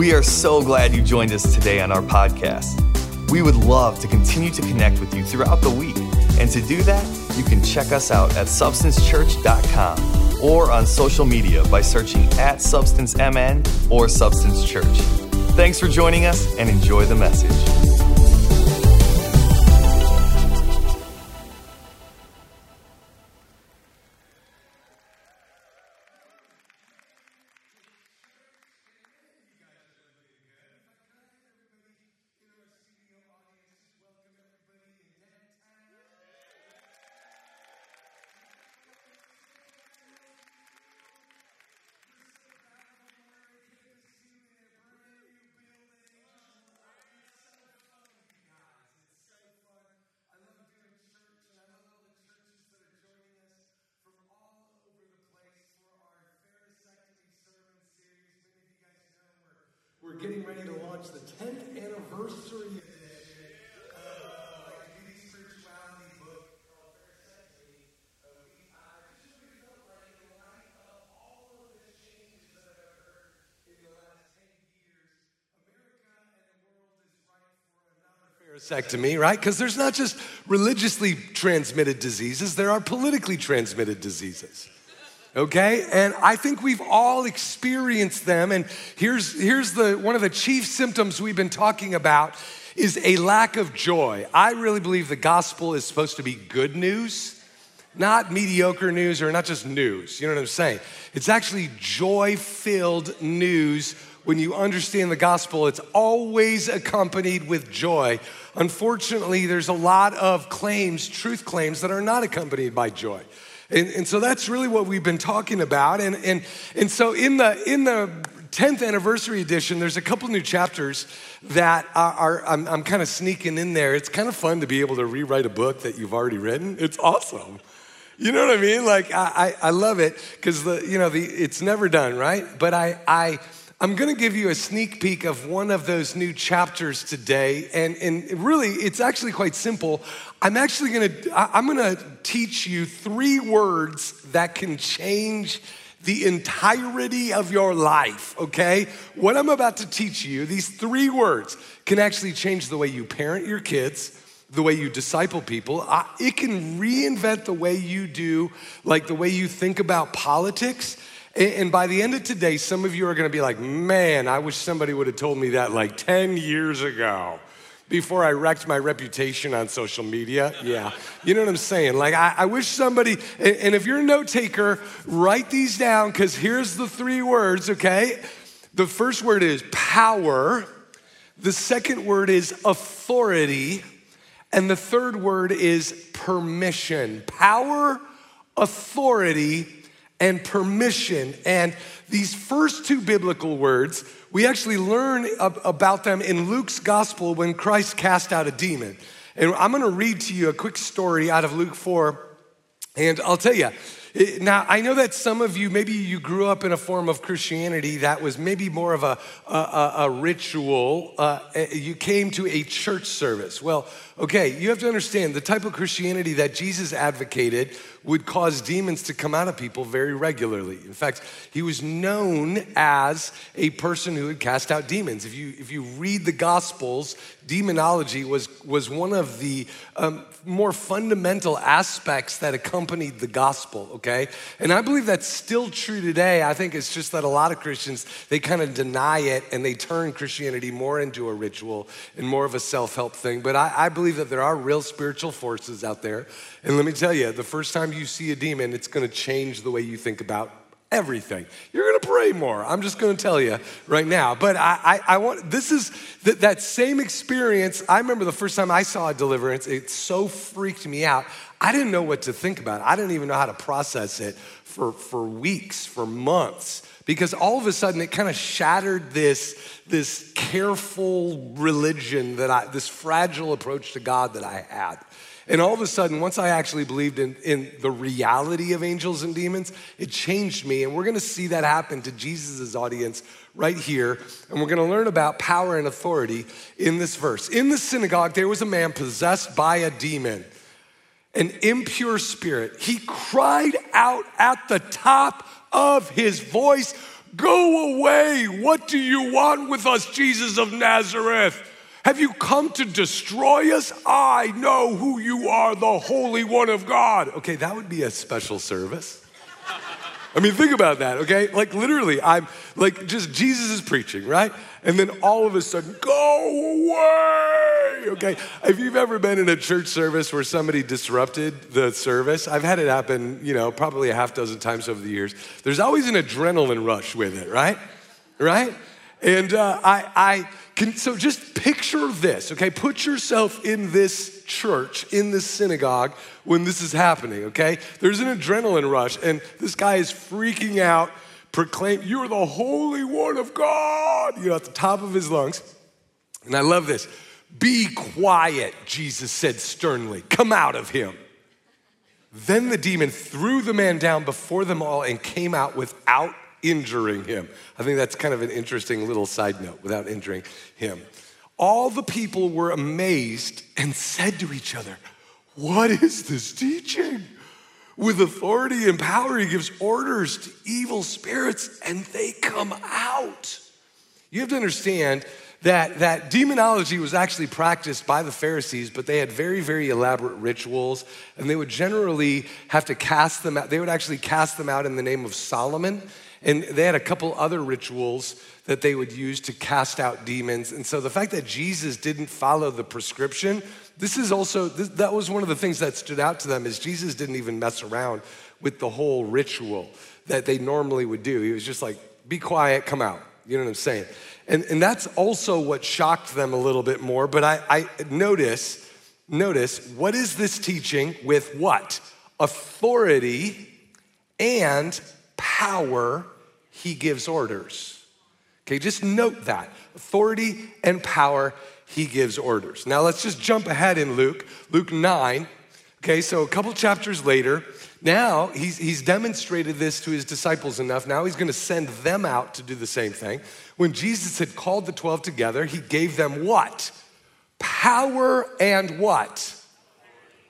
We are so glad you joined us today on our podcast. We would love to continue to connect with you throughout the week. And to do that, you can check us out at substancechurch.com or on social media by searching at SubstanceMN or Substance Church. Thanks for joining us and enjoy the message. To the 10th anniversary. Pharisectomy, right? Because there's not just religiously transmitted diseases, there are politically transmitted diseases okay? And I think we've all experienced them. And here's, here's the, one of the chief symptoms we've been talking about is a lack of joy. I really believe the gospel is supposed to be good news, not mediocre news or not just news. You know what I'm saying? It's actually joy filled news. When you understand the gospel, it's always accompanied with joy. Unfortunately, there's a lot of claims, truth claims, that are not accompanied by joy. And, and so that's really what we've been talking about. And, and, and so in the, in the 10th anniversary edition, there's a couple new chapters that are, are I'm, I'm kind of sneaking in there. It's kind of fun to be able to rewrite a book that you've already written. It's awesome. You know what I mean? Like I, I, I love it because the you know the it's never done, right? But I I I'm going to give you a sneak peek of one of those new chapters today. And, and really, it's actually quite simple. I'm actually going to, I'm going to teach you three words that can change the entirety of your life, okay? What I'm about to teach you, these three words, can actually change the way you parent your kids, the way you disciple people. It can reinvent the way you do, like the way you think about politics. And by the end of today, some of you are going to be like, man, I wish somebody would have told me that like 10 years ago before I wrecked my reputation on social media. Yeah. You know what I'm saying? Like, I, I wish somebody, and, and if you're a note taker, write these down because here's the three words, okay? The first word is power, the second word is authority, and the third word is permission. Power, authority, and permission. And these first two biblical words, we actually learn about them in Luke's gospel when Christ cast out a demon. And I'm gonna read to you a quick story out of Luke 4. And I'll tell you, now, I know that some of you, maybe you grew up in a form of Christianity that was maybe more of a, a, a ritual. Uh, you came to a church service. Well, okay, you have to understand the type of Christianity that Jesus advocated would cause demons to come out of people very regularly. In fact, he was known as a person who had cast out demons. If you, if you read the Gospels, demonology was, was one of the um, more fundamental aspects that accompanied the gospel, okay? And I believe that's still true today. I think it's just that a lot of Christians, they kind of deny it and they turn Christianity more into a ritual and more of a self help thing. But I, I believe that there are real spiritual forces out there. And let me tell you, the first time you see a demon, it's gonna change the way you think about everything. You're gonna pray more. I'm just gonna tell you right now. But I, I, I want, this is th- that same experience. I remember the first time I saw a deliverance, it so freaked me out. I didn't know what to think about. it. I didn't even know how to process it for, for weeks, for months, because all of a sudden it kind of shattered this, this careful religion that I, this fragile approach to God that I had. And all of a sudden, once I actually believed in, in the reality of angels and demons, it changed me. And we're gonna see that happen to Jesus' audience right here. And we're gonna learn about power and authority in this verse. In the synagogue, there was a man possessed by a demon, an impure spirit. He cried out at the top of his voice, Go away. What do you want with us, Jesus of Nazareth? Have you come to destroy us? I know who you are, the Holy One of God. Okay, that would be a special service. I mean, think about that, okay? Like, literally, I'm like, just Jesus is preaching, right? And then all of a sudden, go away, okay? If you've ever been in a church service where somebody disrupted the service, I've had it happen, you know, probably a half dozen times over the years. There's always an adrenaline rush with it, right? Right? And uh, I, I can, so just picture this, okay? Put yourself in this church, in this synagogue when this is happening, okay? There's an adrenaline rush, and this guy is freaking out, proclaim, You're the Holy One of God, you know, at the top of his lungs. And I love this. Be quiet, Jesus said sternly. Come out of him. Then the demon threw the man down before them all and came out without injuring him. I think that's kind of an interesting little side note without injuring him. All the people were amazed and said to each other, What is this teaching? With authority and power, he gives orders to evil spirits and they come out. You have to understand that, that demonology was actually practiced by the Pharisees, but they had very, very elaborate rituals, and they would generally have to cast them out. They would actually cast them out in the name of Solomon. And they had a couple other rituals that they would use to cast out demons. And so the fact that Jesus didn't follow the prescription, this is also, this, that was one of the things that stood out to them is Jesus didn't even mess around with the whole ritual that they normally would do. He was just like, be quiet, come out. You know what I'm saying? And, and that's also what shocked them a little bit more. But I, I notice, notice, what is this teaching with what? Authority and power, he gives orders. Okay, just note that authority and power, he gives orders. Now let's just jump ahead in Luke, Luke 9. Okay, so a couple chapters later, now he's, he's demonstrated this to his disciples enough. Now he's gonna send them out to do the same thing. When Jesus had called the 12 together, he gave them what? Power and what?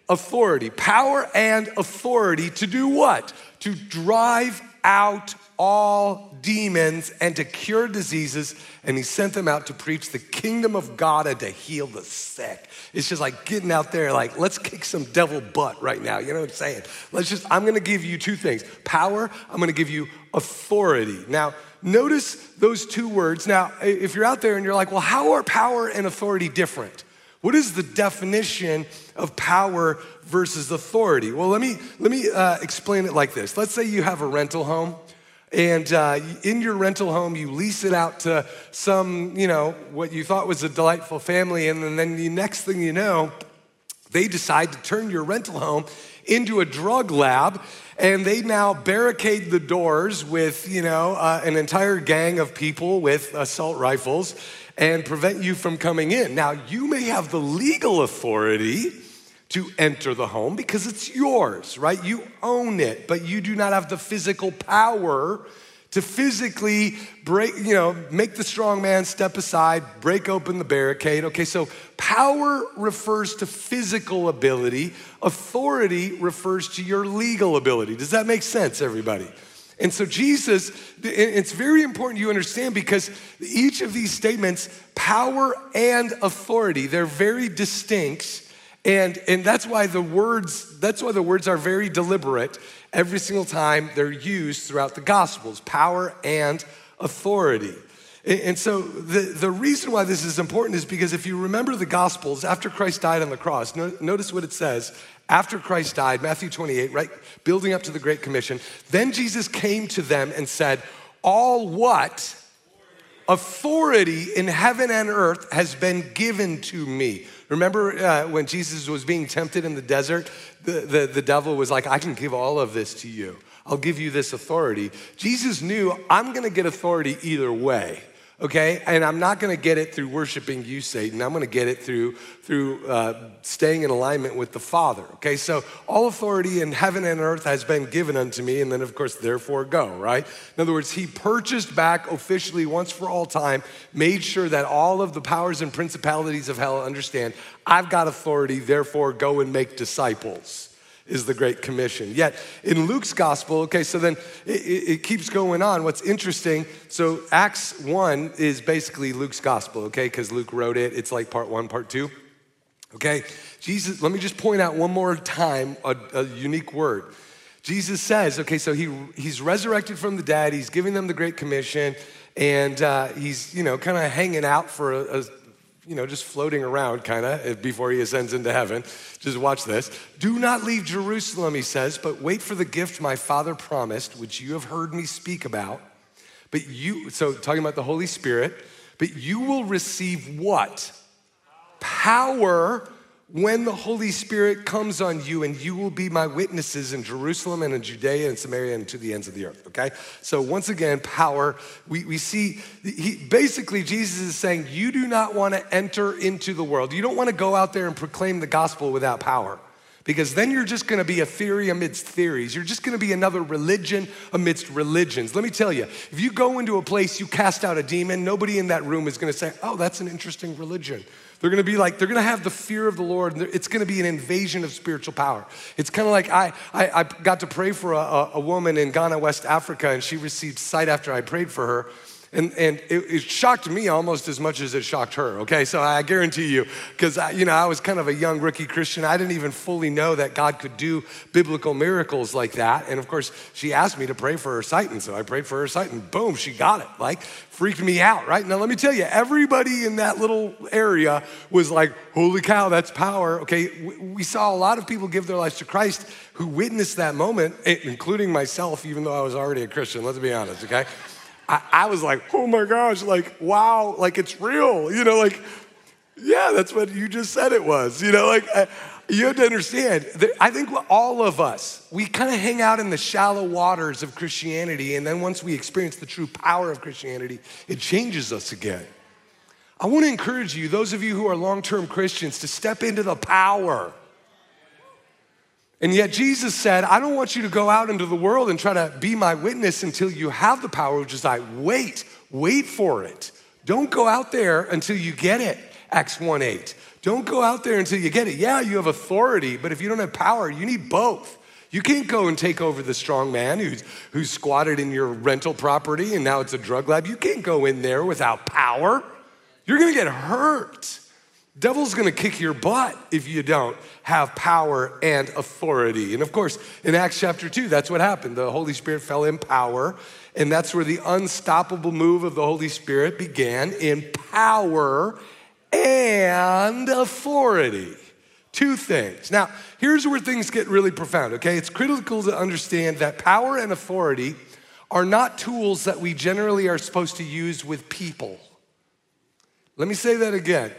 Authority. Power and authority to do what? To drive out all demons and to cure diseases. And he sent them out to preach the kingdom of God and to heal the sick. It's just like getting out there, like, let's kick some devil butt right now. You know what I'm saying? Let's just, I'm gonna give you two things power, I'm gonna give you authority. Now, notice those two words. Now, if you're out there and you're like, well, how are power and authority different? What is the definition of power versus authority? Well, let me, let me uh, explain it like this. Let's say you have a rental home, and uh, in your rental home, you lease it out to some, you know, what you thought was a delightful family, and then the next thing you know, they decide to turn your rental home into a drug lab and they now barricade the doors with you know uh, an entire gang of people with assault rifles and prevent you from coming in. Now, you may have the legal authority to enter the home because it's yours, right? You own it, but you do not have the physical power to physically break, you know, make the strong man step aside, break open the barricade. Okay, so power refers to physical ability, authority refers to your legal ability. Does that make sense, everybody? And so, Jesus, it's very important you understand because each of these statements, power and authority, they're very distinct. And, and that's why the words, that's why the words are very deliberate every single time they're used throughout the Gospels, power and authority. And so the, the reason why this is important is because if you remember the Gospels, after Christ died on the cross, no, notice what it says. After Christ died, Matthew 28, right, building up to the Great Commission, then Jesus came to them and said, All what? Authority in heaven and earth has been given to me. Remember uh, when Jesus was being tempted in the desert? The, the, the devil was like, I can give all of this to you. I'll give you this authority. Jesus knew I'm gonna get authority either way okay? And I'm not gonna get it through worshiping you, Satan. I'm gonna get it through, through uh, staying in alignment with the Father, okay? So all authority in heaven and earth has been given unto me, and then, of course, therefore go, right? In other words, he purchased back officially once for all time, made sure that all of the powers and principalities of hell understand I've got authority, therefore go and make disciples. Is the Great Commission. Yet in Luke's gospel, okay, so then it, it, keeps going on. What's interesting, so Acts 1 is basically Luke's gospel, okay, because Luke wrote it. It's like part one, part two. Okay, Jesus, let me just point out one more time a, a unique word. Jesus says, okay, so he, he's resurrected from the dead, he's giving them the Great Commission, and uh, he's, you know, kind of hanging out for a, a you know, just floating around kind of eh, before he ascends into heaven. Just watch this. Do not leave Jerusalem, he says, but wait for the gift my father promised, which you have heard me speak about. But you, so talking about the Holy Spirit, but you will receive what? Power when the Holy Spirit comes on you, and you will be my witnesses in Jerusalem and in Judea and Samaria and to the ends of the earth, okay? So, once again, power. We, we see, he, basically, Jesus is saying, You do not want to enter into the world. You don't want to go out there and proclaim the gospel without power. Because then you're just gonna be a theory amidst theories. You're just gonna be another religion amidst religions. Let me tell you, if you go into a place, you cast out a demon, nobody in that room is gonna say, Oh, that's an interesting religion. They're gonna be like, they're gonna have the fear of the Lord, and it's gonna be an invasion of spiritual power. It's kind of like I, I, I, got to pray for a, a woman in Ghana, West Africa, and she received sight after I prayed for her. And, and it, it, shocked me almost as much as it shocked her, okay? So I guarantee you, because, you know, I was kind of a young rookie Christian. I didn't even fully know that God could do biblical miracles like that. And of course, she asked me to pray for her sight. And so I prayed for her sight, and boom, she got it. Like, freaked me out, right? Now, let me tell you, everybody in that little area was like, holy cow, that's power, okay? We saw a lot of people give their lives to Christ who witnessed that moment, eh, including myself, even though I was already a Christian, let's be honest, okay? I, I was like, oh my gosh, like, wow, like it's real, you know, like, yeah, that's what you just said it was, you know, like, I, you have to understand, I think all of us, we kind of hang out in the shallow waters of Christianity, and then once we experience the true power of Christianity, it changes us again. I want to encourage you, those of you who are long term Christians, to step into the power and yet Jesus said, I don't want you to go out into the world and try to be my witness until you have the power, which is wait, wait for it. Don't go out there until you get it, Acts 1 8. Don't go out there until you get it. Yeah, you have authority, but if you don't have power, you need both. You can't go and take over the strong man who's, who's squatted in your rental property and now it's a drug lab. You can't go in there without power. You're gonna get hurt. Devil's gonna kick your butt if you don't have power and authority. And of course, in Acts chapter 2, that's what happened. The Holy Spirit fell in power, and that's where the unstoppable move of the Holy Spirit began in power and authority. Two things. Now, here's where things get really profound, okay? It's critical to understand that power and authority are not tools that we generally are supposed to use with people. Let me say that again.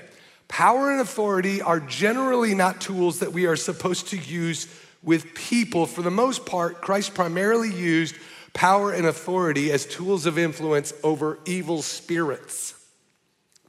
Power and authority are generally not tools that we are supposed to use with people. For the most part, Christ primarily used power and authority as tools of influence over evil spirits,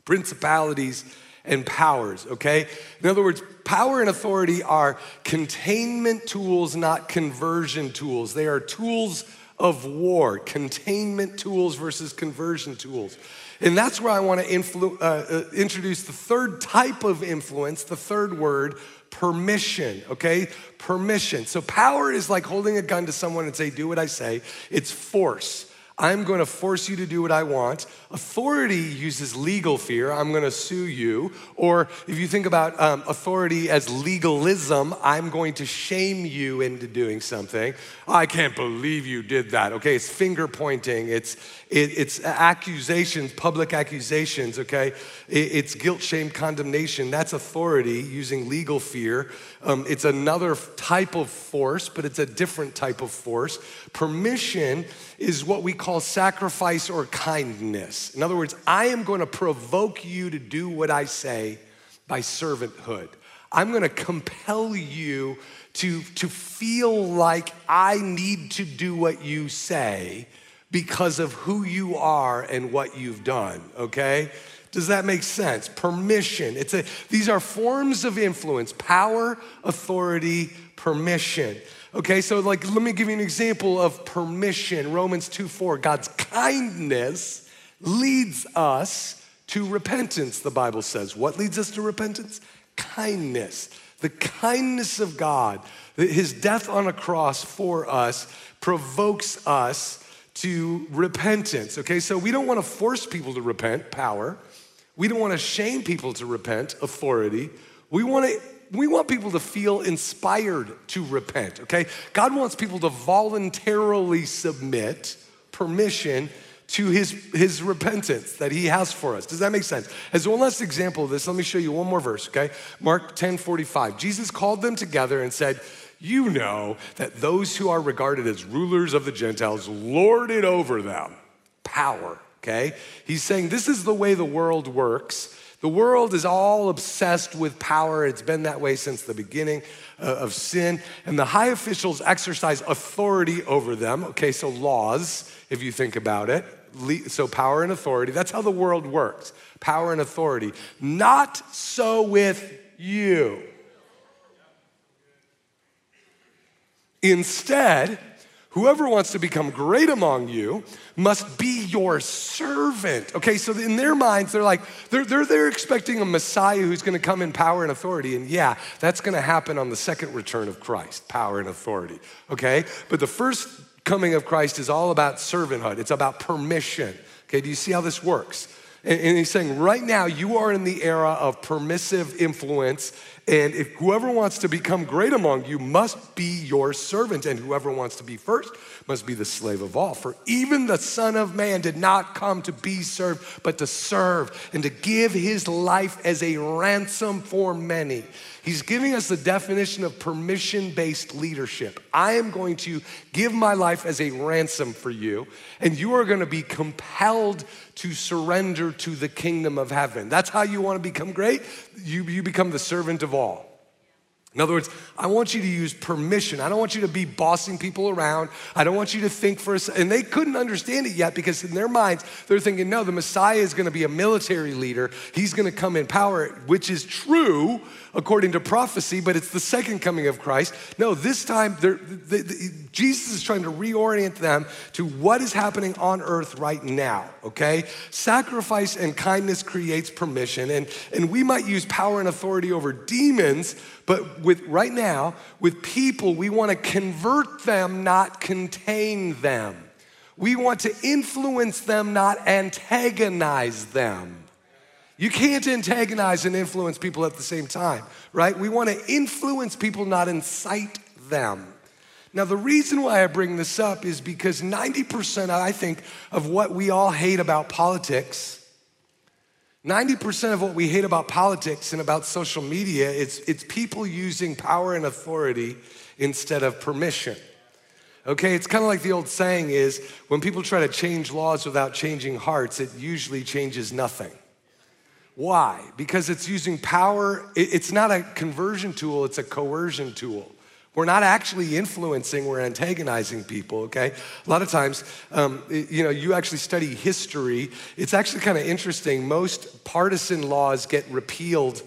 principalities, and powers, okay? In other words, power and authority are containment tools, not conversion tools. They are tools of war, containment tools versus conversion tools. And that's where I want to influ- uh, uh, introduce the third type of influence, the third word, permission, okay? Permission. So power is like holding a gun to someone and say, do what I say. It's force. I'm going to force you to do what I want. Authority uses legal fear. I'm going to sue you. Or if you think about um, authority as legalism, I'm going to shame you into doing something. I can't believe you did that. Okay, it's finger pointing, it's, it, it's accusations, public accusations, okay? It, it's guilt, shame, condemnation. That's authority using legal fear. Um, it's another type of force, but it's a different type of force. Permission is what we call sacrifice or kindness. In other words, I am going to provoke you to do what I say by servanthood. I'm going to compel you to, to feel like I need to do what you say because of who you are and what you've done, okay? Does that make sense? Permission. It's a, these are forms of influence power, authority, permission. Okay, so like let me give you an example of permission. Romans 2 4, God's kindness leads us to repentance, the Bible says. What leads us to repentance? Kindness. The kindness of God, his death on a cross for us, provokes us to repentance. Okay, so we don't want to force people to repent, power. We don't want to shame people to repent, authority. We want to we want people to feel inspired to repent, okay? God wants people to voluntarily submit permission to his, his repentance that he has for us. Does that make sense? As one last example of this, let me show you one more verse, okay? Mark 10 45. Jesus called them together and said, You know that those who are regarded as rulers of the Gentiles lord it over them. Power, okay? He's saying this is the way the world works. The world is all obsessed with power. It's been that way since the beginning uh, of sin. And the high officials exercise authority over them. Okay, so laws, if you think about it. So power and authority. That's how the world works power and authority. Not so with you. Instead, Whoever wants to become great among you must be your servant. Okay, so in their minds, they're like, they're, they're, they're expecting a Messiah who's gonna come in power and authority. And yeah, that's gonna happen on the second return of Christ, power and authority. Okay, but the first coming of Christ is all about servanthood, it's about permission. Okay, do you see how this works? And, and he's saying, right now, you are in the era of permissive influence and if whoever wants to become great among you must be your servant, and whoever wants to be first must be the slave of all. For even the Son of Man did not come to be served, but to serve and to give his life as a ransom for many. He's giving us the definition of permission based leadership. I am going to give my life as a ransom for you, and you are going to be compelled to surrender to the kingdom of heaven. That's how you want to become great. You, you become the servant of all. In other words, I want you to use permission. I don't want you to be bossing people around. I don't want you to think for a and they couldn't understand it yet because in their minds they're thinking, no, the Messiah is going to be a military leader. He's going to come in power, which is true according to prophecy, but it's the second coming of Christ. No, this time they, Jesus is trying to reorient them to what is happening on earth right now. Okay, sacrifice and kindness creates permission, and and we might use power and authority over demons but with right now, with people, we want to convert them, not contain them. We want to influence them, not antagonize them. You can't antagonize and influence people at the same time, right? We want to influence people, not incite them. Now, the reason why I bring this up is because 90%, I think, of what we all hate about politics 90% of what we hate about politics and about social media, it's, it's people using power and authority instead of permission. Okay, it's kind of like the old saying is when people try to change laws without changing hearts, it usually changes nothing. Why? Because it's using power, it's not a conversion tool, it's a coercion tool. We're not actually influencing, we're antagonizing people, okay? A lot of times, um, you know, you actually study history. It's actually kind of interesting. Most partisan laws get repealed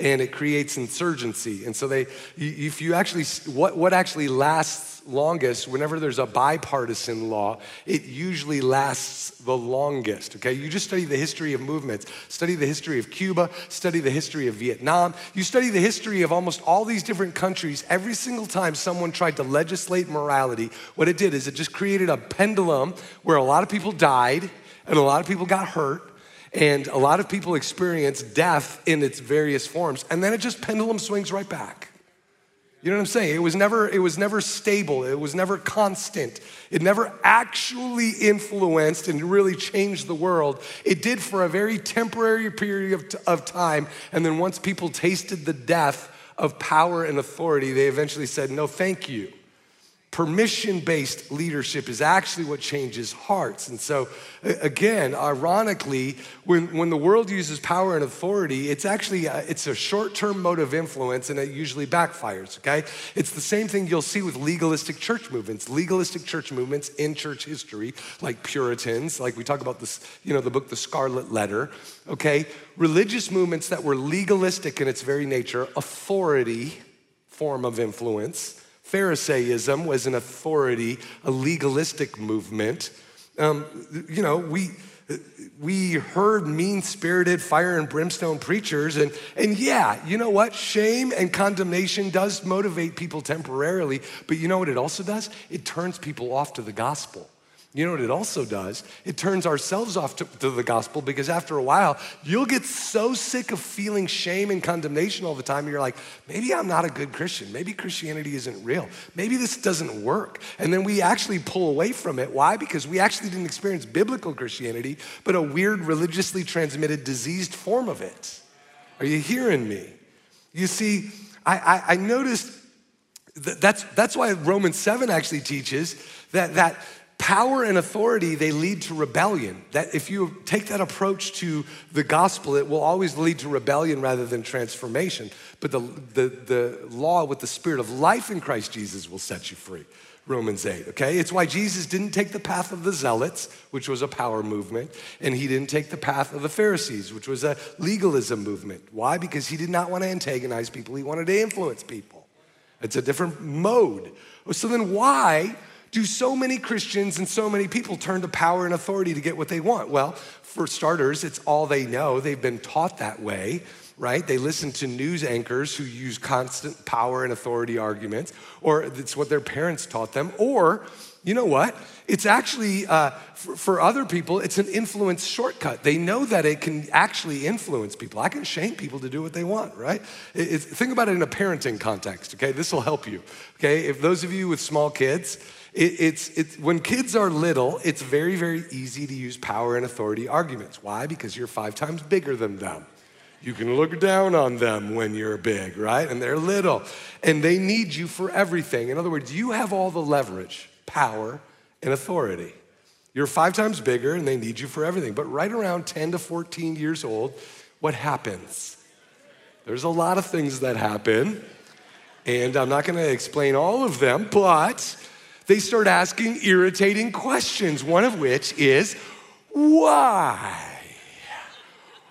and it creates insurgency. And so they, if you actually, what, what actually lasts longest, whenever there's a bipartisan law, it usually lasts the longest, okay? You just study the history of movements, study the history of Cuba, study the history of Vietnam, you study the history of almost all these different countries. Every single time someone tried to legislate morality, what it did is it just created a pendulum where a lot of people died and a lot of people got hurt. And a lot of people experience death in its various forms, and then it just pendulum swings right back. You know what I'm saying? It was never it was never stable. It was never constant. It never actually influenced and really changed the world. It did for a very temporary period of, of time and then once people tasted the death of power and authority, they eventually said, "No, thank you." Permission based leadership is actually what changes hearts. And so, again, ironically, when, when the world uses power and authority, it's actually a, it's a short term mode of influence and it usually backfires, okay? It's the same thing you'll see with legalistic church movements. Legalistic church movements in church history, like Puritans, like we talk about this, you know, the book The Scarlet Letter, okay? Religious movements that were legalistic in its very nature, authority form of influence Pharisaism was an authority, a legalistic movement. Um, you know, we we heard mean spirited fire and brimstone preachers. And, and yeah, you know what? Shame and condemnation does motivate people temporarily. But you know what it also does? It turns people off to the gospel. You know what it also does? It turns ourselves off to, to, the gospel because after a while, you'll get so sick of feeling shame and condemnation all the time. You're like, maybe I'm not a good Christian. Maybe Christianity isn't real. Maybe this doesn't work. And then we actually pull away from it. Why? Because we actually didn't experience biblical Christianity, but a weird, religiously transmitted, diseased form of it. Are you hearing me? You see, I, I, I noticed that that's, that's why Romans 7 actually teaches that, that power and authority they lead to rebellion. That if you take that approach to the gospel it will always lead to rebellion rather than transformation. But the, the, the law with the spirit of life in christ jesus will set you free. Romans 8 okay? It's why jesus didn't take the path of the zealots which was a power movement and he didn't take the path of the pharisees which was a legalism movement. Why? Because he did not want to antagonize people. He wanted to influence people. It's a different mode. So then why do so many Christians and so many people turn to power and authority to get what they want? Well, for starters, it's all they know. They've been taught that way, right? They listen to news anchors who use constant power and authority arguments, or it's what their parents taught them, or you know what? It's actually, uh, for, for, other people, it's an influence shortcut. They know that it can actually influence people. I can shame people to do what they want, right? It, think about it in a parenting context, okay? This will help you, okay? If those of you with small kids, it, it's, it's, when kids are little, it's very, very easy to use power and authority arguments. Why? Because you're five times bigger than them. You can look down on them when you're big, right? And they're little. And they need you for everything. In other words, you have all the leverage, power, and authority. You're five times bigger and they need you for everything. But right around 10 to 14 years old, what happens? There's a lot of things that happen. And I'm not gonna explain all of them, but they start asking irritating questions, one of which is, why?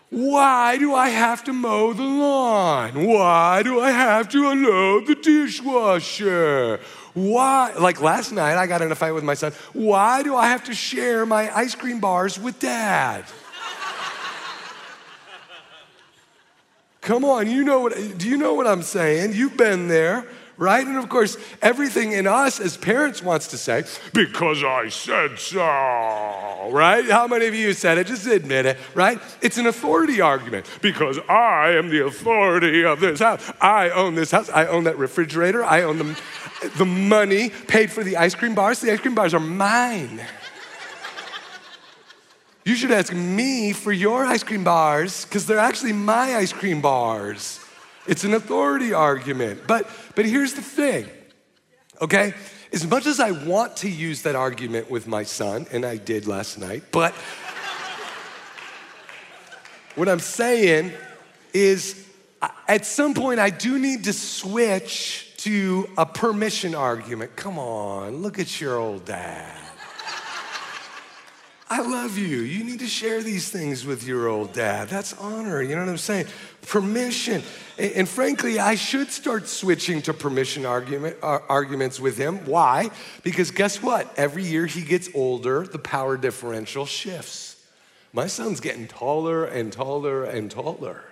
Why do I have to mow the lawn? Why do I have to unload the dishwasher? Why? Like last night, I got in a fight with my son. Why do I have to share my ice cream bars with dad? Come on, you know what, do you know what I'm saying? You've been there right? And of course, everything in us as parents wants to say, because I said so, right? How many of you said it? Just admit it, right? It's an authority argument because I am the authority of this house. I own this house. I own that refrigerator. I own the, the money paid for the ice cream bars. The ice cream bars are mine. You should ask me for your ice cream bars because they're actually my ice cream bars. It's an authority argument. But, but here's the thing, okay? As much as I want to use that argument with my son, and I did last night, but what I'm saying is at some point I do need to switch to a permission argument. Come on, look at your old dad. I love you. You need to share these things with your old dad. That's honor. You know what I'm saying? Permission. And, and frankly, I should start switching to permission argument, uh, arguments with him. Why? Because guess what? Every year he gets older, the power differential shifts. My son's getting taller and taller and taller.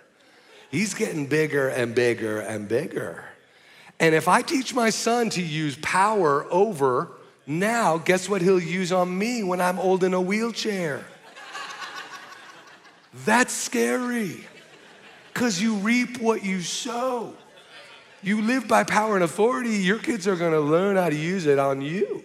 He's getting bigger and bigger and bigger. And if I teach my son to use power over now, guess what he'll use on me when I'm old in a wheelchair? That's scary because you reap what you sow. You live by power and authority, your kids are gonna learn how to use it on you.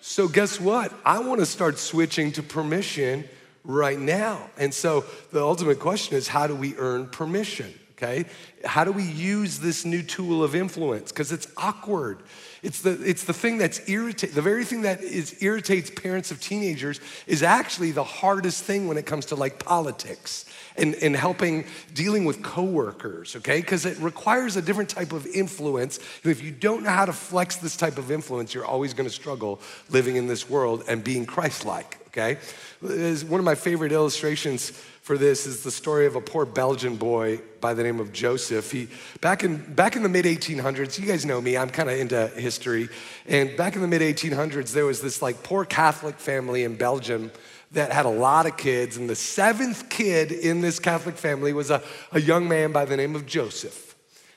So, guess what? I wanna start switching to permission right now. And so, the ultimate question is how do we earn permission? Okay? How do we use this new tool of influence? Because it's awkward. It's the, it's the thing that's irritating, the very thing that is, irritates parents of teenagers is actually the hardest thing when it comes to like politics and, in helping dealing with coworkers, okay? Because it requires a different type of influence. And if you don't know how to flex this type of influence, you're always gonna struggle living in this world and being Christ like, okay? One of my favorite illustrations for this is the story of a poor Belgian boy by the name of Joseph. He back in back in the mid 1800s. You guys know me. I'm kind of into history. And back in the mid 1800s, there was this like poor Catholic family in Belgium that had a lot of kids. And the seventh kid in this Catholic family was a, a young man by the name of Joseph.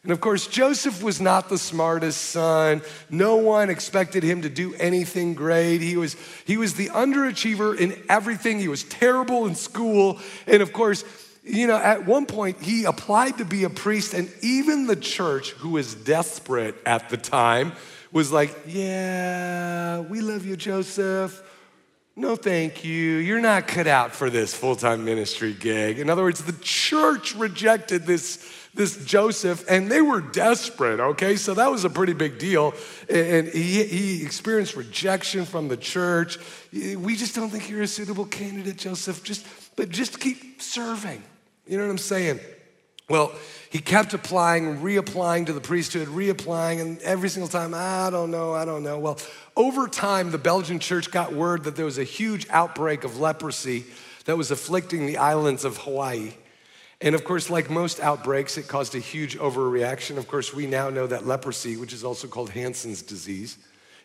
And of course, Joseph was not the smartest son. No one expected him to do anything great. He was, he was the underachiever in everything. He was terrible in school. And of course, you know, at one point, he applied to be a priest, and even the church, who was desperate at the time, was like, Yeah, we love you, Joseph. No, thank you. You're not cut out for this full time ministry gig. In other words, the church rejected this this Joseph, and they were desperate, okay? So that was a pretty big deal. And he, he experienced rejection from the church. We just don't think you're a suitable candidate, Joseph. Just, but just keep serving. You know what I'm saying? Well, he kept applying, reapplying to the priesthood, reapplying, and every single time, I don't know, I don't know. Well, over time, the Belgian church got word that there was a huge outbreak of leprosy that was afflicting the islands of Hawaii. And of course, like most outbreaks, it caused a huge overreaction. Of course, we now know that leprosy, which is also called Hansen's disease,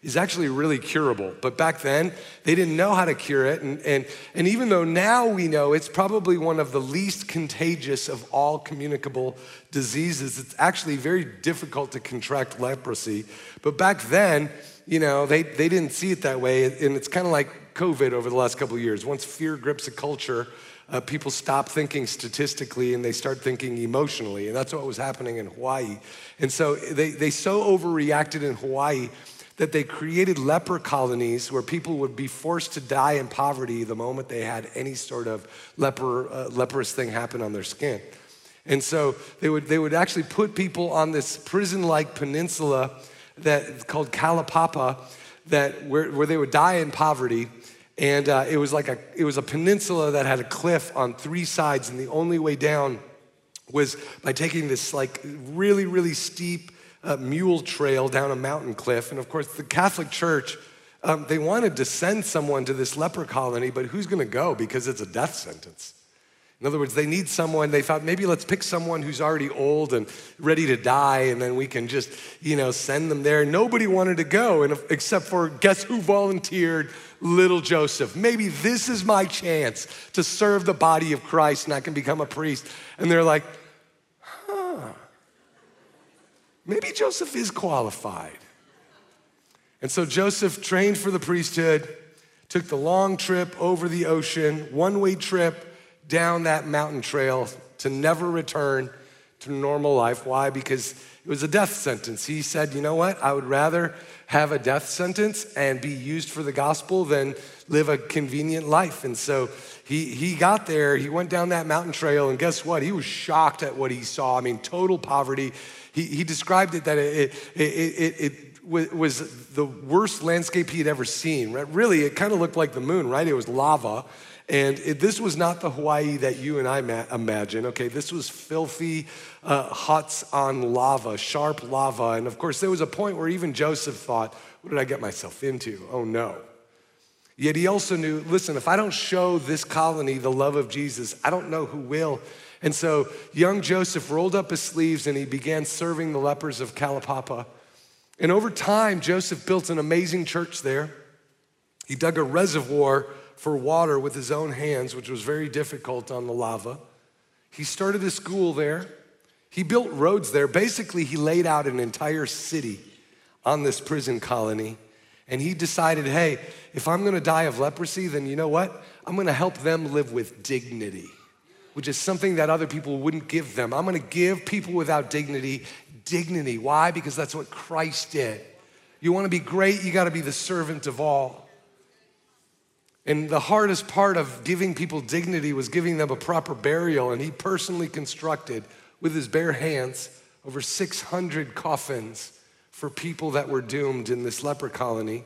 is actually really curable. But back then, they didn't know how to cure it. And, and, and even though now we know it's probably one of the least contagious of all communicable diseases, it's actually very difficult to contract leprosy. But back then, you know, they, they didn't see it that way. And it's kind of like COVID over the last couple of years. Once fear grips a culture, uh, people stop thinking statistically and they start thinking emotionally. And that's what was happening in Hawaii. And so they, they so overreacted in Hawaii that they created leper colonies where people would be forced to die in poverty the moment they had any sort of leper, uh, leprous thing happen on their skin. And so they would, they would actually put people on this prison like peninsula that called Kalaupapa that where, where they would die in poverty and uh, it was like a it was a peninsula that had a cliff on three sides and the only way down was by taking this like really really steep uh, mule trail down a mountain cliff. And of course the catholic church um, they wanted to send someone to this leper colony but who's going to go because it's a death sentence in other words, they need someone, they thought maybe let's pick someone who's already old and ready to die, and then we can just, you know, send them there. Nobody wanted to go, and except for guess who volunteered? Little Joseph. Maybe this is my chance to serve the body of Christ and I can become a priest. And they're like, huh, maybe Joseph is qualified. And so Joseph trained for the priesthood, took the long trip over the ocean, one way trip down that mountain trail to never return to normal life. Why? Because it was a death sentence. He said, You know what? I would rather have a death sentence and be used for the gospel than live a convenient life. And so he, he got there, he went down that mountain trail, and guess what? He was shocked at what he saw. I mean, total poverty. He, he described it that it, it, it, it was the worst landscape he had ever seen. Really, it kind of looked like the moon, right? It was lava. And it, this was not the Hawaii that you and I ma- imagine, okay? This was filthy uh, huts on lava, sharp lava. And of course, there was a point where even Joseph thought, what did I get myself into? Oh no. Yet he also knew listen, if I don't show this colony the love of Jesus, I don't know who will. And so young Joseph rolled up his sleeves and he began serving the lepers of Kalaupapa. And over time, Joseph built an amazing church there. He dug a reservoir for water with his own hands, which was very difficult on the lava. He started a school there. He built roads there. Basically, he laid out an entire city on this prison colony. And he decided, hey, if I'm gonna die of leprosy, then you know what? I'm gonna help them live with dignity, which is something that other people wouldn't give them. I'm gonna give people without dignity dignity. Why? Because that's what Christ did. You wanna be great, you gotta be the servant of all. And the hardest part of giving people dignity was giving them a proper burial. And he personally constructed with his bare hands over 600 coffins for people that were doomed in this leper colony.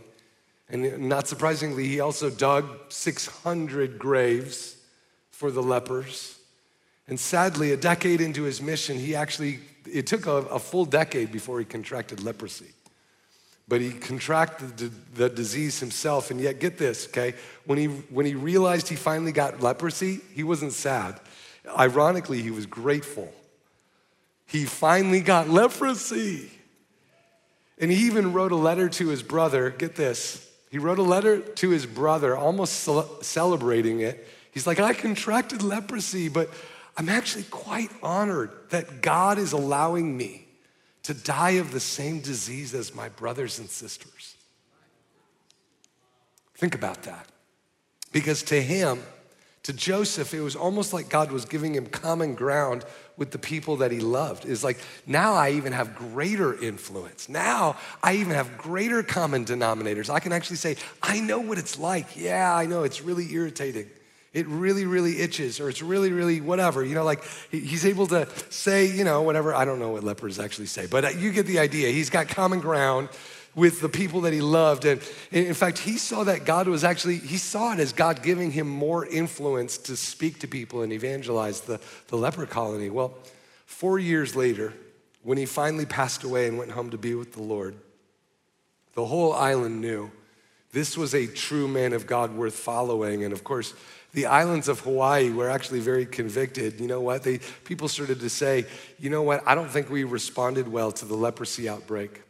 And not surprisingly, he also dug 600 graves for the lepers. And sadly, a decade into his mission, he actually, it took a, a full decade before he contracted leprosy. But he contracted the, disease himself. And yet, get this, okay? When he, when he realized he finally got leprosy, he wasn't sad. Ironically, he was grateful. He finally got leprosy. And he even wrote a letter to his brother. Get this. He wrote a letter to his brother, almost celebrating it. He's like, I contracted leprosy, but I'm actually quite honored that God is allowing me to die of the same disease as my brothers and sisters. Think about that. Because to him, to Joseph, it was almost like God was giving him common ground with the people that he loved. Is like, now I even have greater influence. Now I even have greater common denominators. I can actually say, I know what it's like. Yeah, I know it's really irritating. It really, really itches, or it's really, really whatever. You know, like he's able to say, you know, whatever. I don't know what lepers actually say, but uh, you get the idea. He's got common ground with the people that he loved. And in fact, he saw that God was actually, he saw it as God giving him more influence to speak to people and evangelize the, the leper colony. Well, four years later, when he finally passed away and went home to be with the Lord, the whole island knew this was a true man of God worth following. And of course, the islands of Hawaii were actually very convicted. You know what? They, people started to say, you know what? I don't think we responded well to the leprosy outbreak.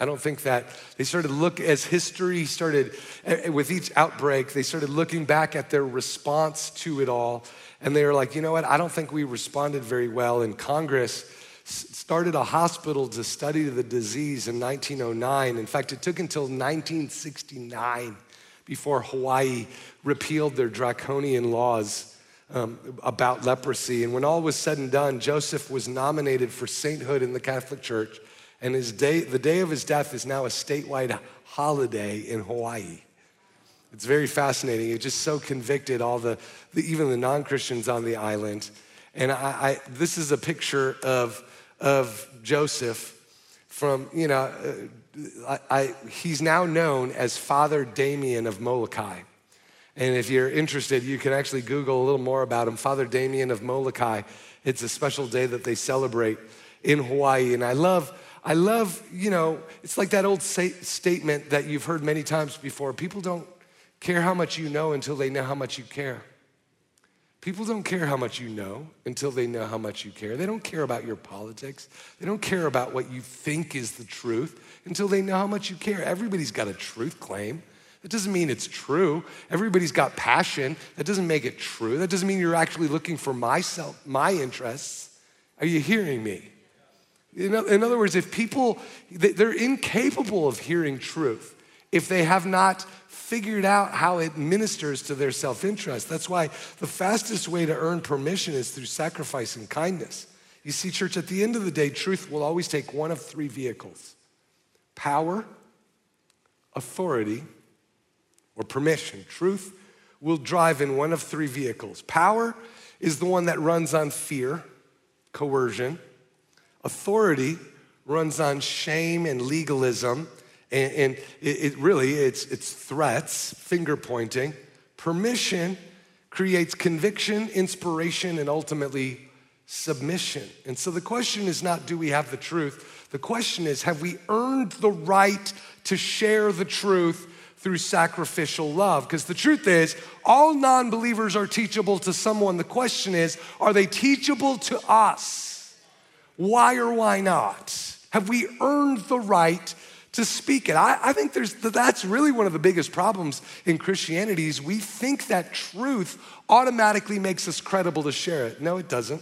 I don't think that they started look as history started eh, eh, with each outbreak, they started looking back at their response to it all. And they were like, you know what? I don't think we responded very well. And Congress started a hospital to study the disease in 1909. In fact, it took until 1969 before Hawaii repealed their draconian laws um, about leprosy. And when all was said and done, Joseph was nominated for sainthood in the Catholic Church. And his day, the day of his death is now a statewide holiday in Hawaii. It's very fascinating. It just so convicted all the, the even the non-Christians on the island. And I, I, this is a picture of, of Joseph from, you know, I, he's now known as Father Damien of Molokai. And if you're interested, you can actually Google a little more about him. Father Damien of Molokai. It's a special day that they celebrate in Hawaii. And I love I love, you know, it's like that old statement that you've heard many times before. People don't care how much you know until they know how much you care. People don't care how much you know until they know how much you care. They don't care about your politics. They don't care about what you think is the truth until they know how much you care. Everybody's got a truth claim. That doesn't mean it's true. Everybody's got passion. That doesn't make it true. That doesn't mean you're actually looking for myself, my interests. Are you hearing me? In, other words, if people, they're incapable of hearing truth if they have not figured out how it ministers to their self interest. That's why the fastest way to earn permission is through sacrifice and kindness. You see, church, at the end of the day, truth will always take one of three vehicles power, authority, or permission. Truth will drive in one of three vehicles. Power is the one that runs on fear, coercion, Authority runs on shame and legalism, and, and it, it really it's, it's threats, finger pointing. Permission creates conviction, inspiration, and ultimately submission. And so the question is not do we have the truth? The question is have we earned the right to share the truth through sacrificial love? Because the truth is, all non believers are teachable to someone. The question is, are they teachable to us? Why or why not? Have we earned the right to speak it? I, I think there's, that's really one of the biggest problems in Christianity is we think that truth automatically makes us credible to share it. No, it doesn't.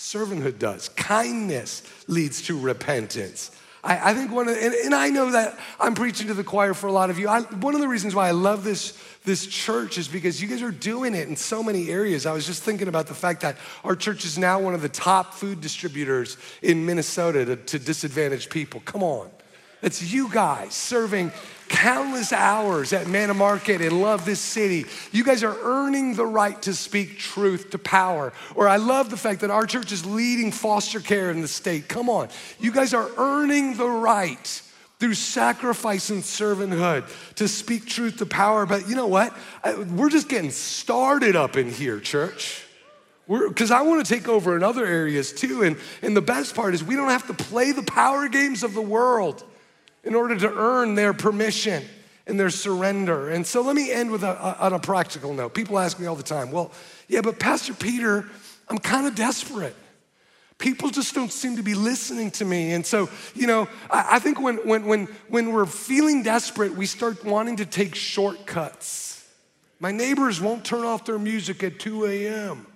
Servanthood does. Kindness leads to repentance. I, I think one of, and, and, I know that I'm preaching to the choir for a lot of you. I, one of the reasons why I love this, this church is because you guys are doing it in so many areas. I was just thinking about the fact that our church is now one of the top food distributors in Minnesota to, to disadvantaged people. Come on. It's you guys serving countless hours at Manna Market and love this city. You guys are earning the right to speak truth to power. Or I love the fact that our church is leading foster care in the state. Come on. You guys are earning the right through sacrifice and servanthood to speak truth to power. But you know what? We're just getting started up in here, church. Because I want to take over in other areas too. And, and the best part is we don't have to play the power games of the world in order to earn their permission and their surrender. And so let me end with a, on a practical note. People ask me all the time, well, yeah, but Pastor Peter, I'm kind of desperate. People just don't seem to be listening to me. And so, you know, I, I think when, when, when, when we're feeling desperate, we start wanting to take shortcuts. My neighbors won't turn off their music at 2 a.m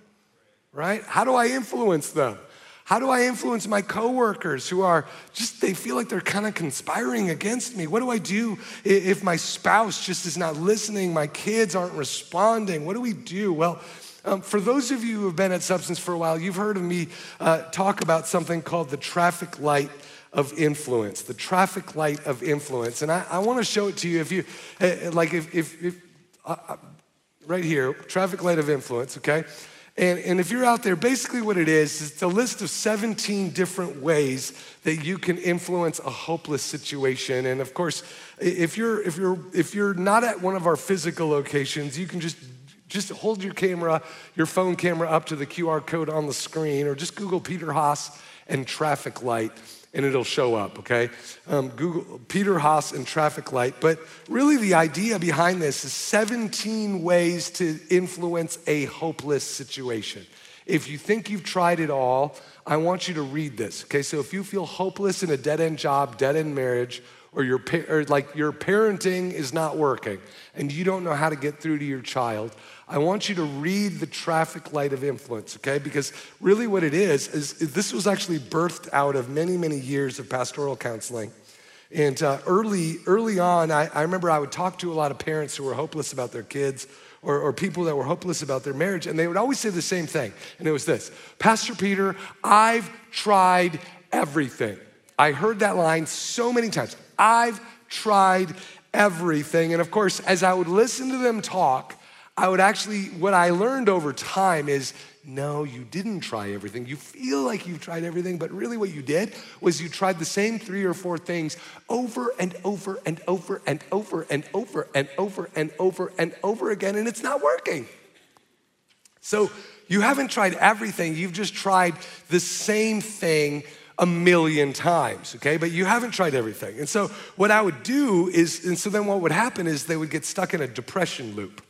right? How do I influence them? How do I influence my coworkers who are just, they feel like they're kind of conspiring against me? What do I do if my spouse just is not listening? My kids aren't responding? What do we do? Well, um, for those of you who have been at Substance for a while, you've heard of me uh, talk about something called the traffic light of influence, the traffic light of influence. And I, I want to show it to you if you, uh, like, if, if, if uh, uh right here, traffic light of influence, okay? And, and if you're out there, basically what it is, is it's a list of 17 different ways that you can influence a hopeless situation. And of course, if you're, if you're, if you're not at one of our physical locations, you can just just hold your camera, your phone camera up to the QR code on the screen, or just Google Peter Haas and traffic light and it'll show up, okay? Um, Google Peter Haas and traffic light. But really, the idea behind this is 17 ways to influence a hopeless situation. If you think you've tried it all, I want you to read this, okay? So if you feel hopeless in a dead end job, dead end marriage, or your or like your parenting is not working and you don't know how to get through to your child, I want you to read the traffic light of influence, okay? Because really what it is, is this was actually birthed out of many, many years of pastoral counseling. And uh, early, early on, I, I remember I would talk to a lot of parents who were hopeless about their kids or, or, people that were hopeless about their marriage, and they would always say the same thing. And it was this Pastor Peter, I've tried everything. I heard that line so many times. I've tried everything. And of course, as I would listen to them talk, I would actually, what I learned over time is no, you didn't try everything. You feel like you've tried everything, but really what you did was you tried the same three or four things over and over and over and over and over and over and over and over again, and it's not working. So you haven't tried everything, you've just tried the same thing a million times, okay? But you haven't tried everything. And so what I would do is, and so then what would happen is they would get stuck in a depression loop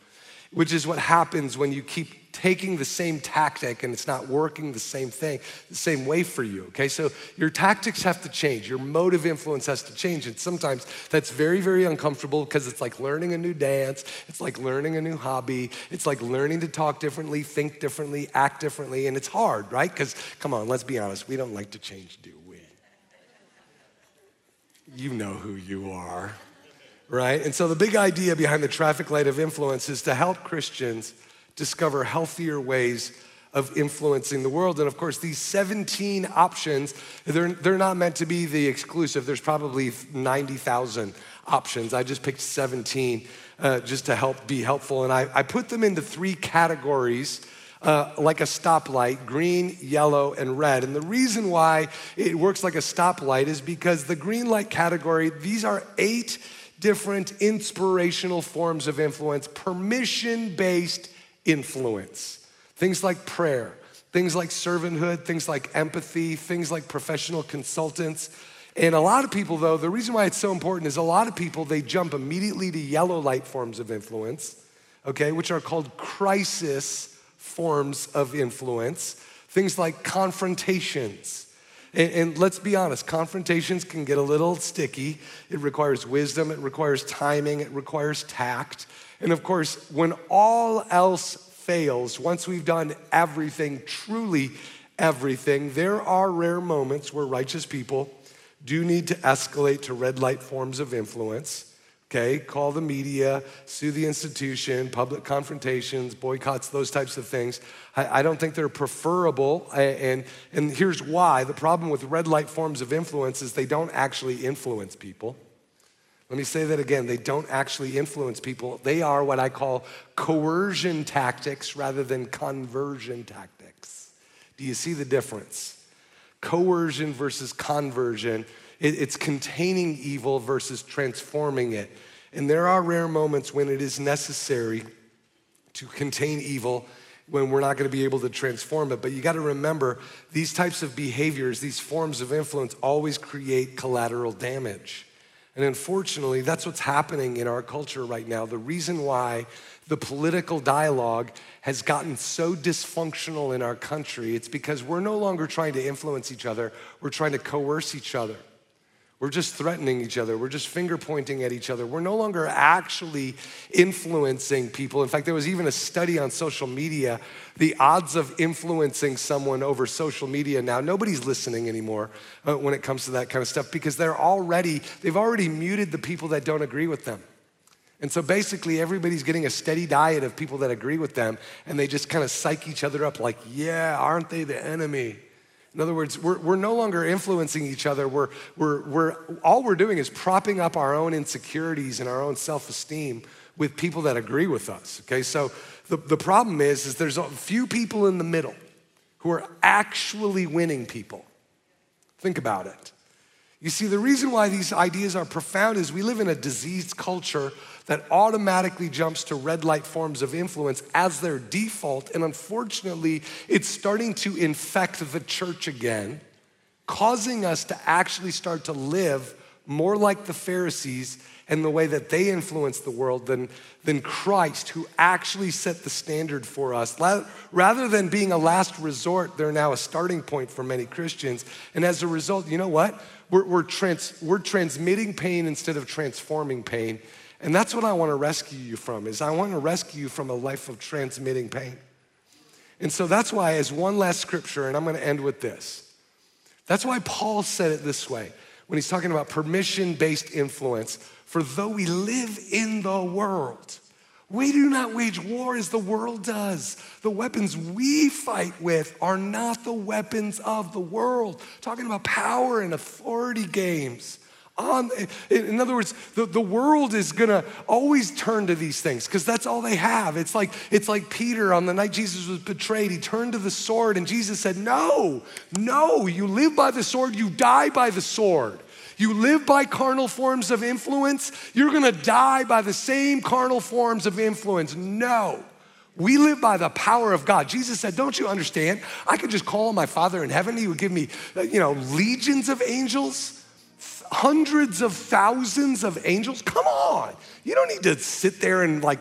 which is what happens when you keep taking the same tactic and it's not working the same thing, the same way for you, okay? So your tactics have to change, your mode of influence has to change. And sometimes that's very, very uncomfortable because it's like learning a new dance, it's like learning a new hobby, it's like learning to talk differently, think differently, act differently, and it's hard, right? Because come on, let's be honest, we don't like to change, do we? You know who you are right? And so the big idea behind the traffic light of influence is to help Christians discover healthier ways of influencing the world. And of course, these 17 options, they're, they're not meant to be the exclusive. There's probably 90,000 options. I just picked 17 uh, just to help be helpful. And I, I put them into three categories. Uh, like a stoplight green, yellow, and red. And the reason why it works like a stoplight is because the green light category, these are eight different inspirational forms of influence, permission based influence. Things like prayer, things like servanthood, things like empathy, things like professional consultants. And a lot of people, though, the reason why it's so important is a lot of people, they jump immediately to yellow light forms of influence, okay, which are called crisis forms of influence. Things like confrontations, and, and, let's be honest, confrontations can get a little sticky. It requires wisdom, it requires timing, it requires tact. And of course, when all else fails, once we've done everything, truly everything, there are rare moments where righteous people do need to escalate to red light forms of influence okay? Call the media, sue the institution, public confrontations, boycotts, those types of things. I, I, don't think they're preferable. And, and here's why the problem with red light forms of influence is they don't actually influence people. Let me say that again. They don't actually influence people. They are what I call coercion tactics rather than conversion tactics. Do you see the difference? Coercion versus conversion it's containing evil versus transforming it. And there are rare moments when it is necessary to contain evil when we're not going to be able to transform it. But you got to remember these types of behaviors, these forms of influence always create collateral damage. And unfortunately, that's what's happening in our culture right now. The reason why the political dialogue has gotten so dysfunctional in our country, it's because we're no longer trying to influence each other, we're trying to coerce each other. We're just threatening each other. We're just finger pointing at each other. We're no longer actually influencing people. In fact, there was even a study on social media the odds of influencing someone over social media now. Nobody's listening anymore uh, when it comes to that kind of stuff because they're already, they've already muted the people that don't agree with them. And so basically, everybody's getting a steady diet of people that agree with them, and they just kind of psych each other up like, yeah, aren't they the enemy? In other words, we're, we're no longer influencing each other. We're, we're, we're, all we're doing is propping up our own insecurities and our own self esteem with people that agree with us. Okay, so the, the problem is, is there's a few people in the middle who are actually winning people. Think about it. You see, the reason why these ideas are profound is we live in a diseased culture that automatically jumps to red light forms of influence as their default. And unfortunately, it's starting to infect the church again, causing us to actually start to live more like the Pharisees and the way that they influence the world than, than Christ, who actually set the standard for us. Rather than being a last resort, they're now a starting point for many Christians. And as a result, you know what? We're, we're, trans, we're transmitting pain instead of transforming pain. And that's what I want to rescue you from is I want to rescue you from a life of transmitting pain. And so that's why as one last scripture and I'm going to end with this. That's why Paul said it this way when he's talking about permission-based influence, for though we live in the world, we do not wage war as the world does. The weapons we fight with are not the weapons of the world. Talking about power and authority games on. In other words, the, the world is gonna always turn to these things because that's all they have. It's like, it's like Peter on the night Jesus was betrayed. He turned to the sword and Jesus said, No, no, you live by the sword, you die by the sword. You live by carnal forms of influence, you're gonna die by the same carnal forms of influence. No. We live by the power of God. Jesus said, Don't you understand? I could just call my Father in heaven. He would give me, uh, you know, legions of angels hundreds of thousands of angels. Come on. You don't need to sit there and like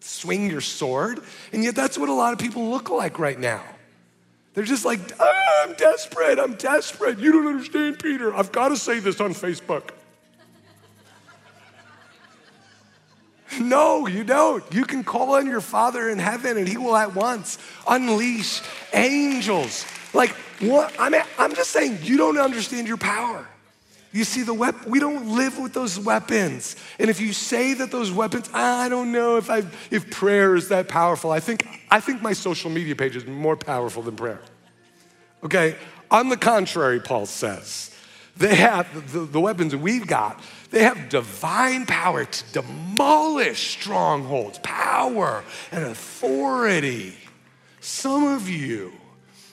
swing your sword. And yet, that's what a lot of people look like right now. They're just like, oh, I'm desperate. I'm desperate. You don't understand, Peter. I've got to say this on Facebook. No, you don't. You can call on your Father in heaven and He will at once unleash angels. Like, what? I mean, I'm just saying, you don't understand your power. You see, the wep- we don't live with those weapons. And if you say that those weapons, I don't know if, I, if prayer is that powerful. I think, I think my social media page is more powerful than prayer. Okay? On the contrary, Paul says, they have the, the weapons we've got, they have divine power to demolish strongholds, power and authority. Some of you,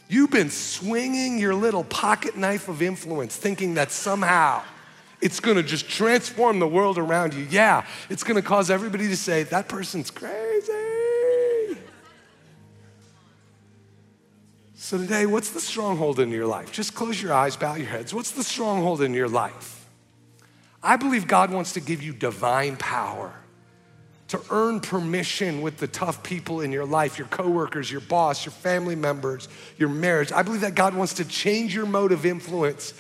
You've been swinging your little pocket knife of influence, thinking that somehow it's gonna just transform the world around you. Yeah, it's gonna cause everybody to say, that person's crazy. So, today, what's the stronghold in your life? Just close your eyes, bow your heads. What's the stronghold in your life? I believe God wants to give you divine power to earn permission with the tough people in your life, your coworkers, your boss, your family members, your marriage. I believe that God wants to change your mode of influence,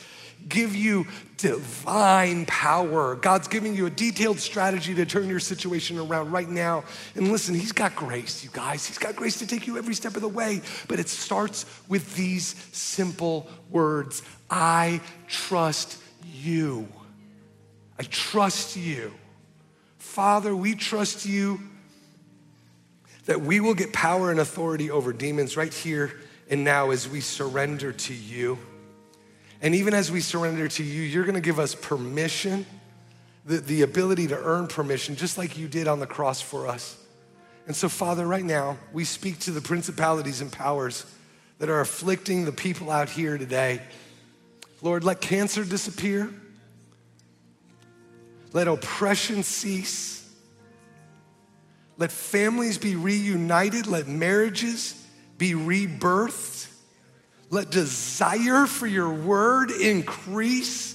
give you divine power. God's giving you a detailed strategy to turn your situation around right now. And listen, He's got grace, you guys. He's got grace to take you every step of the way. But it starts with these simple words I trust you. I trust you. Father, we trust you that we will get power and authority over demons right here and now as we surrender to you. And even as we surrender to you, you're gonna give us permission, the, the ability to earn permission, just like you did on the cross for us. And so, Father, right now, we speak to the principalities and powers that are afflicting the people out here today. Lord, let cancer disappear. Let oppression cease. Let families be reunited. Let marriages be rebirthed. Let desire for your word increase.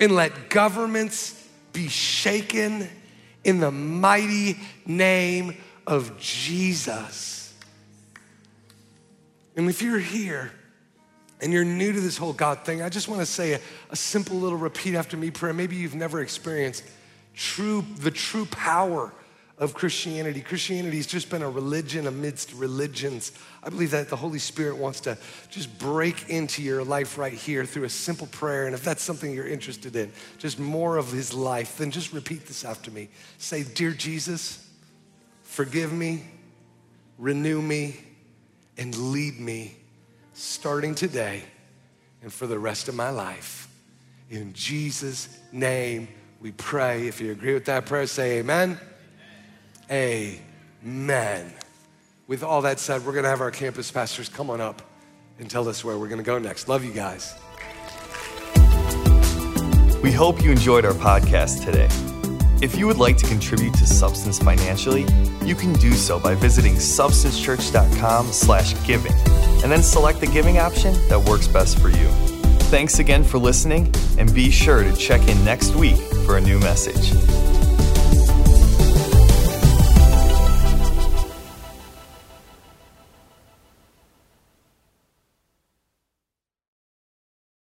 And let governments be shaken in the mighty name of Jesus. And if you're here and you're new to this whole God thing, I just want to say a, a, simple little repeat after me prayer. Maybe you've never experienced true, the true power of Christianity. Christianity has just been a religion amidst religions. I believe that the Holy Spirit wants to just break into your life right here through a simple prayer. And if that's something you're interested in, just more of his life, then just repeat this after me. Say, Dear Jesus, forgive me, renew me, and lead me starting today and for the rest of my life. In Jesus' name we pray. If you agree with that prayer, say amen. Amen. With all that said, we're going to have our campus pastors come on up and tell us where we're going to go next. Love you guys. We hope you enjoyed our podcast today. If you would like to contribute to Substance financially, you can do so by visiting substancechurch.com/giving and then select the giving option that works best for you. Thanks again for listening and be sure to check in next week for a new message.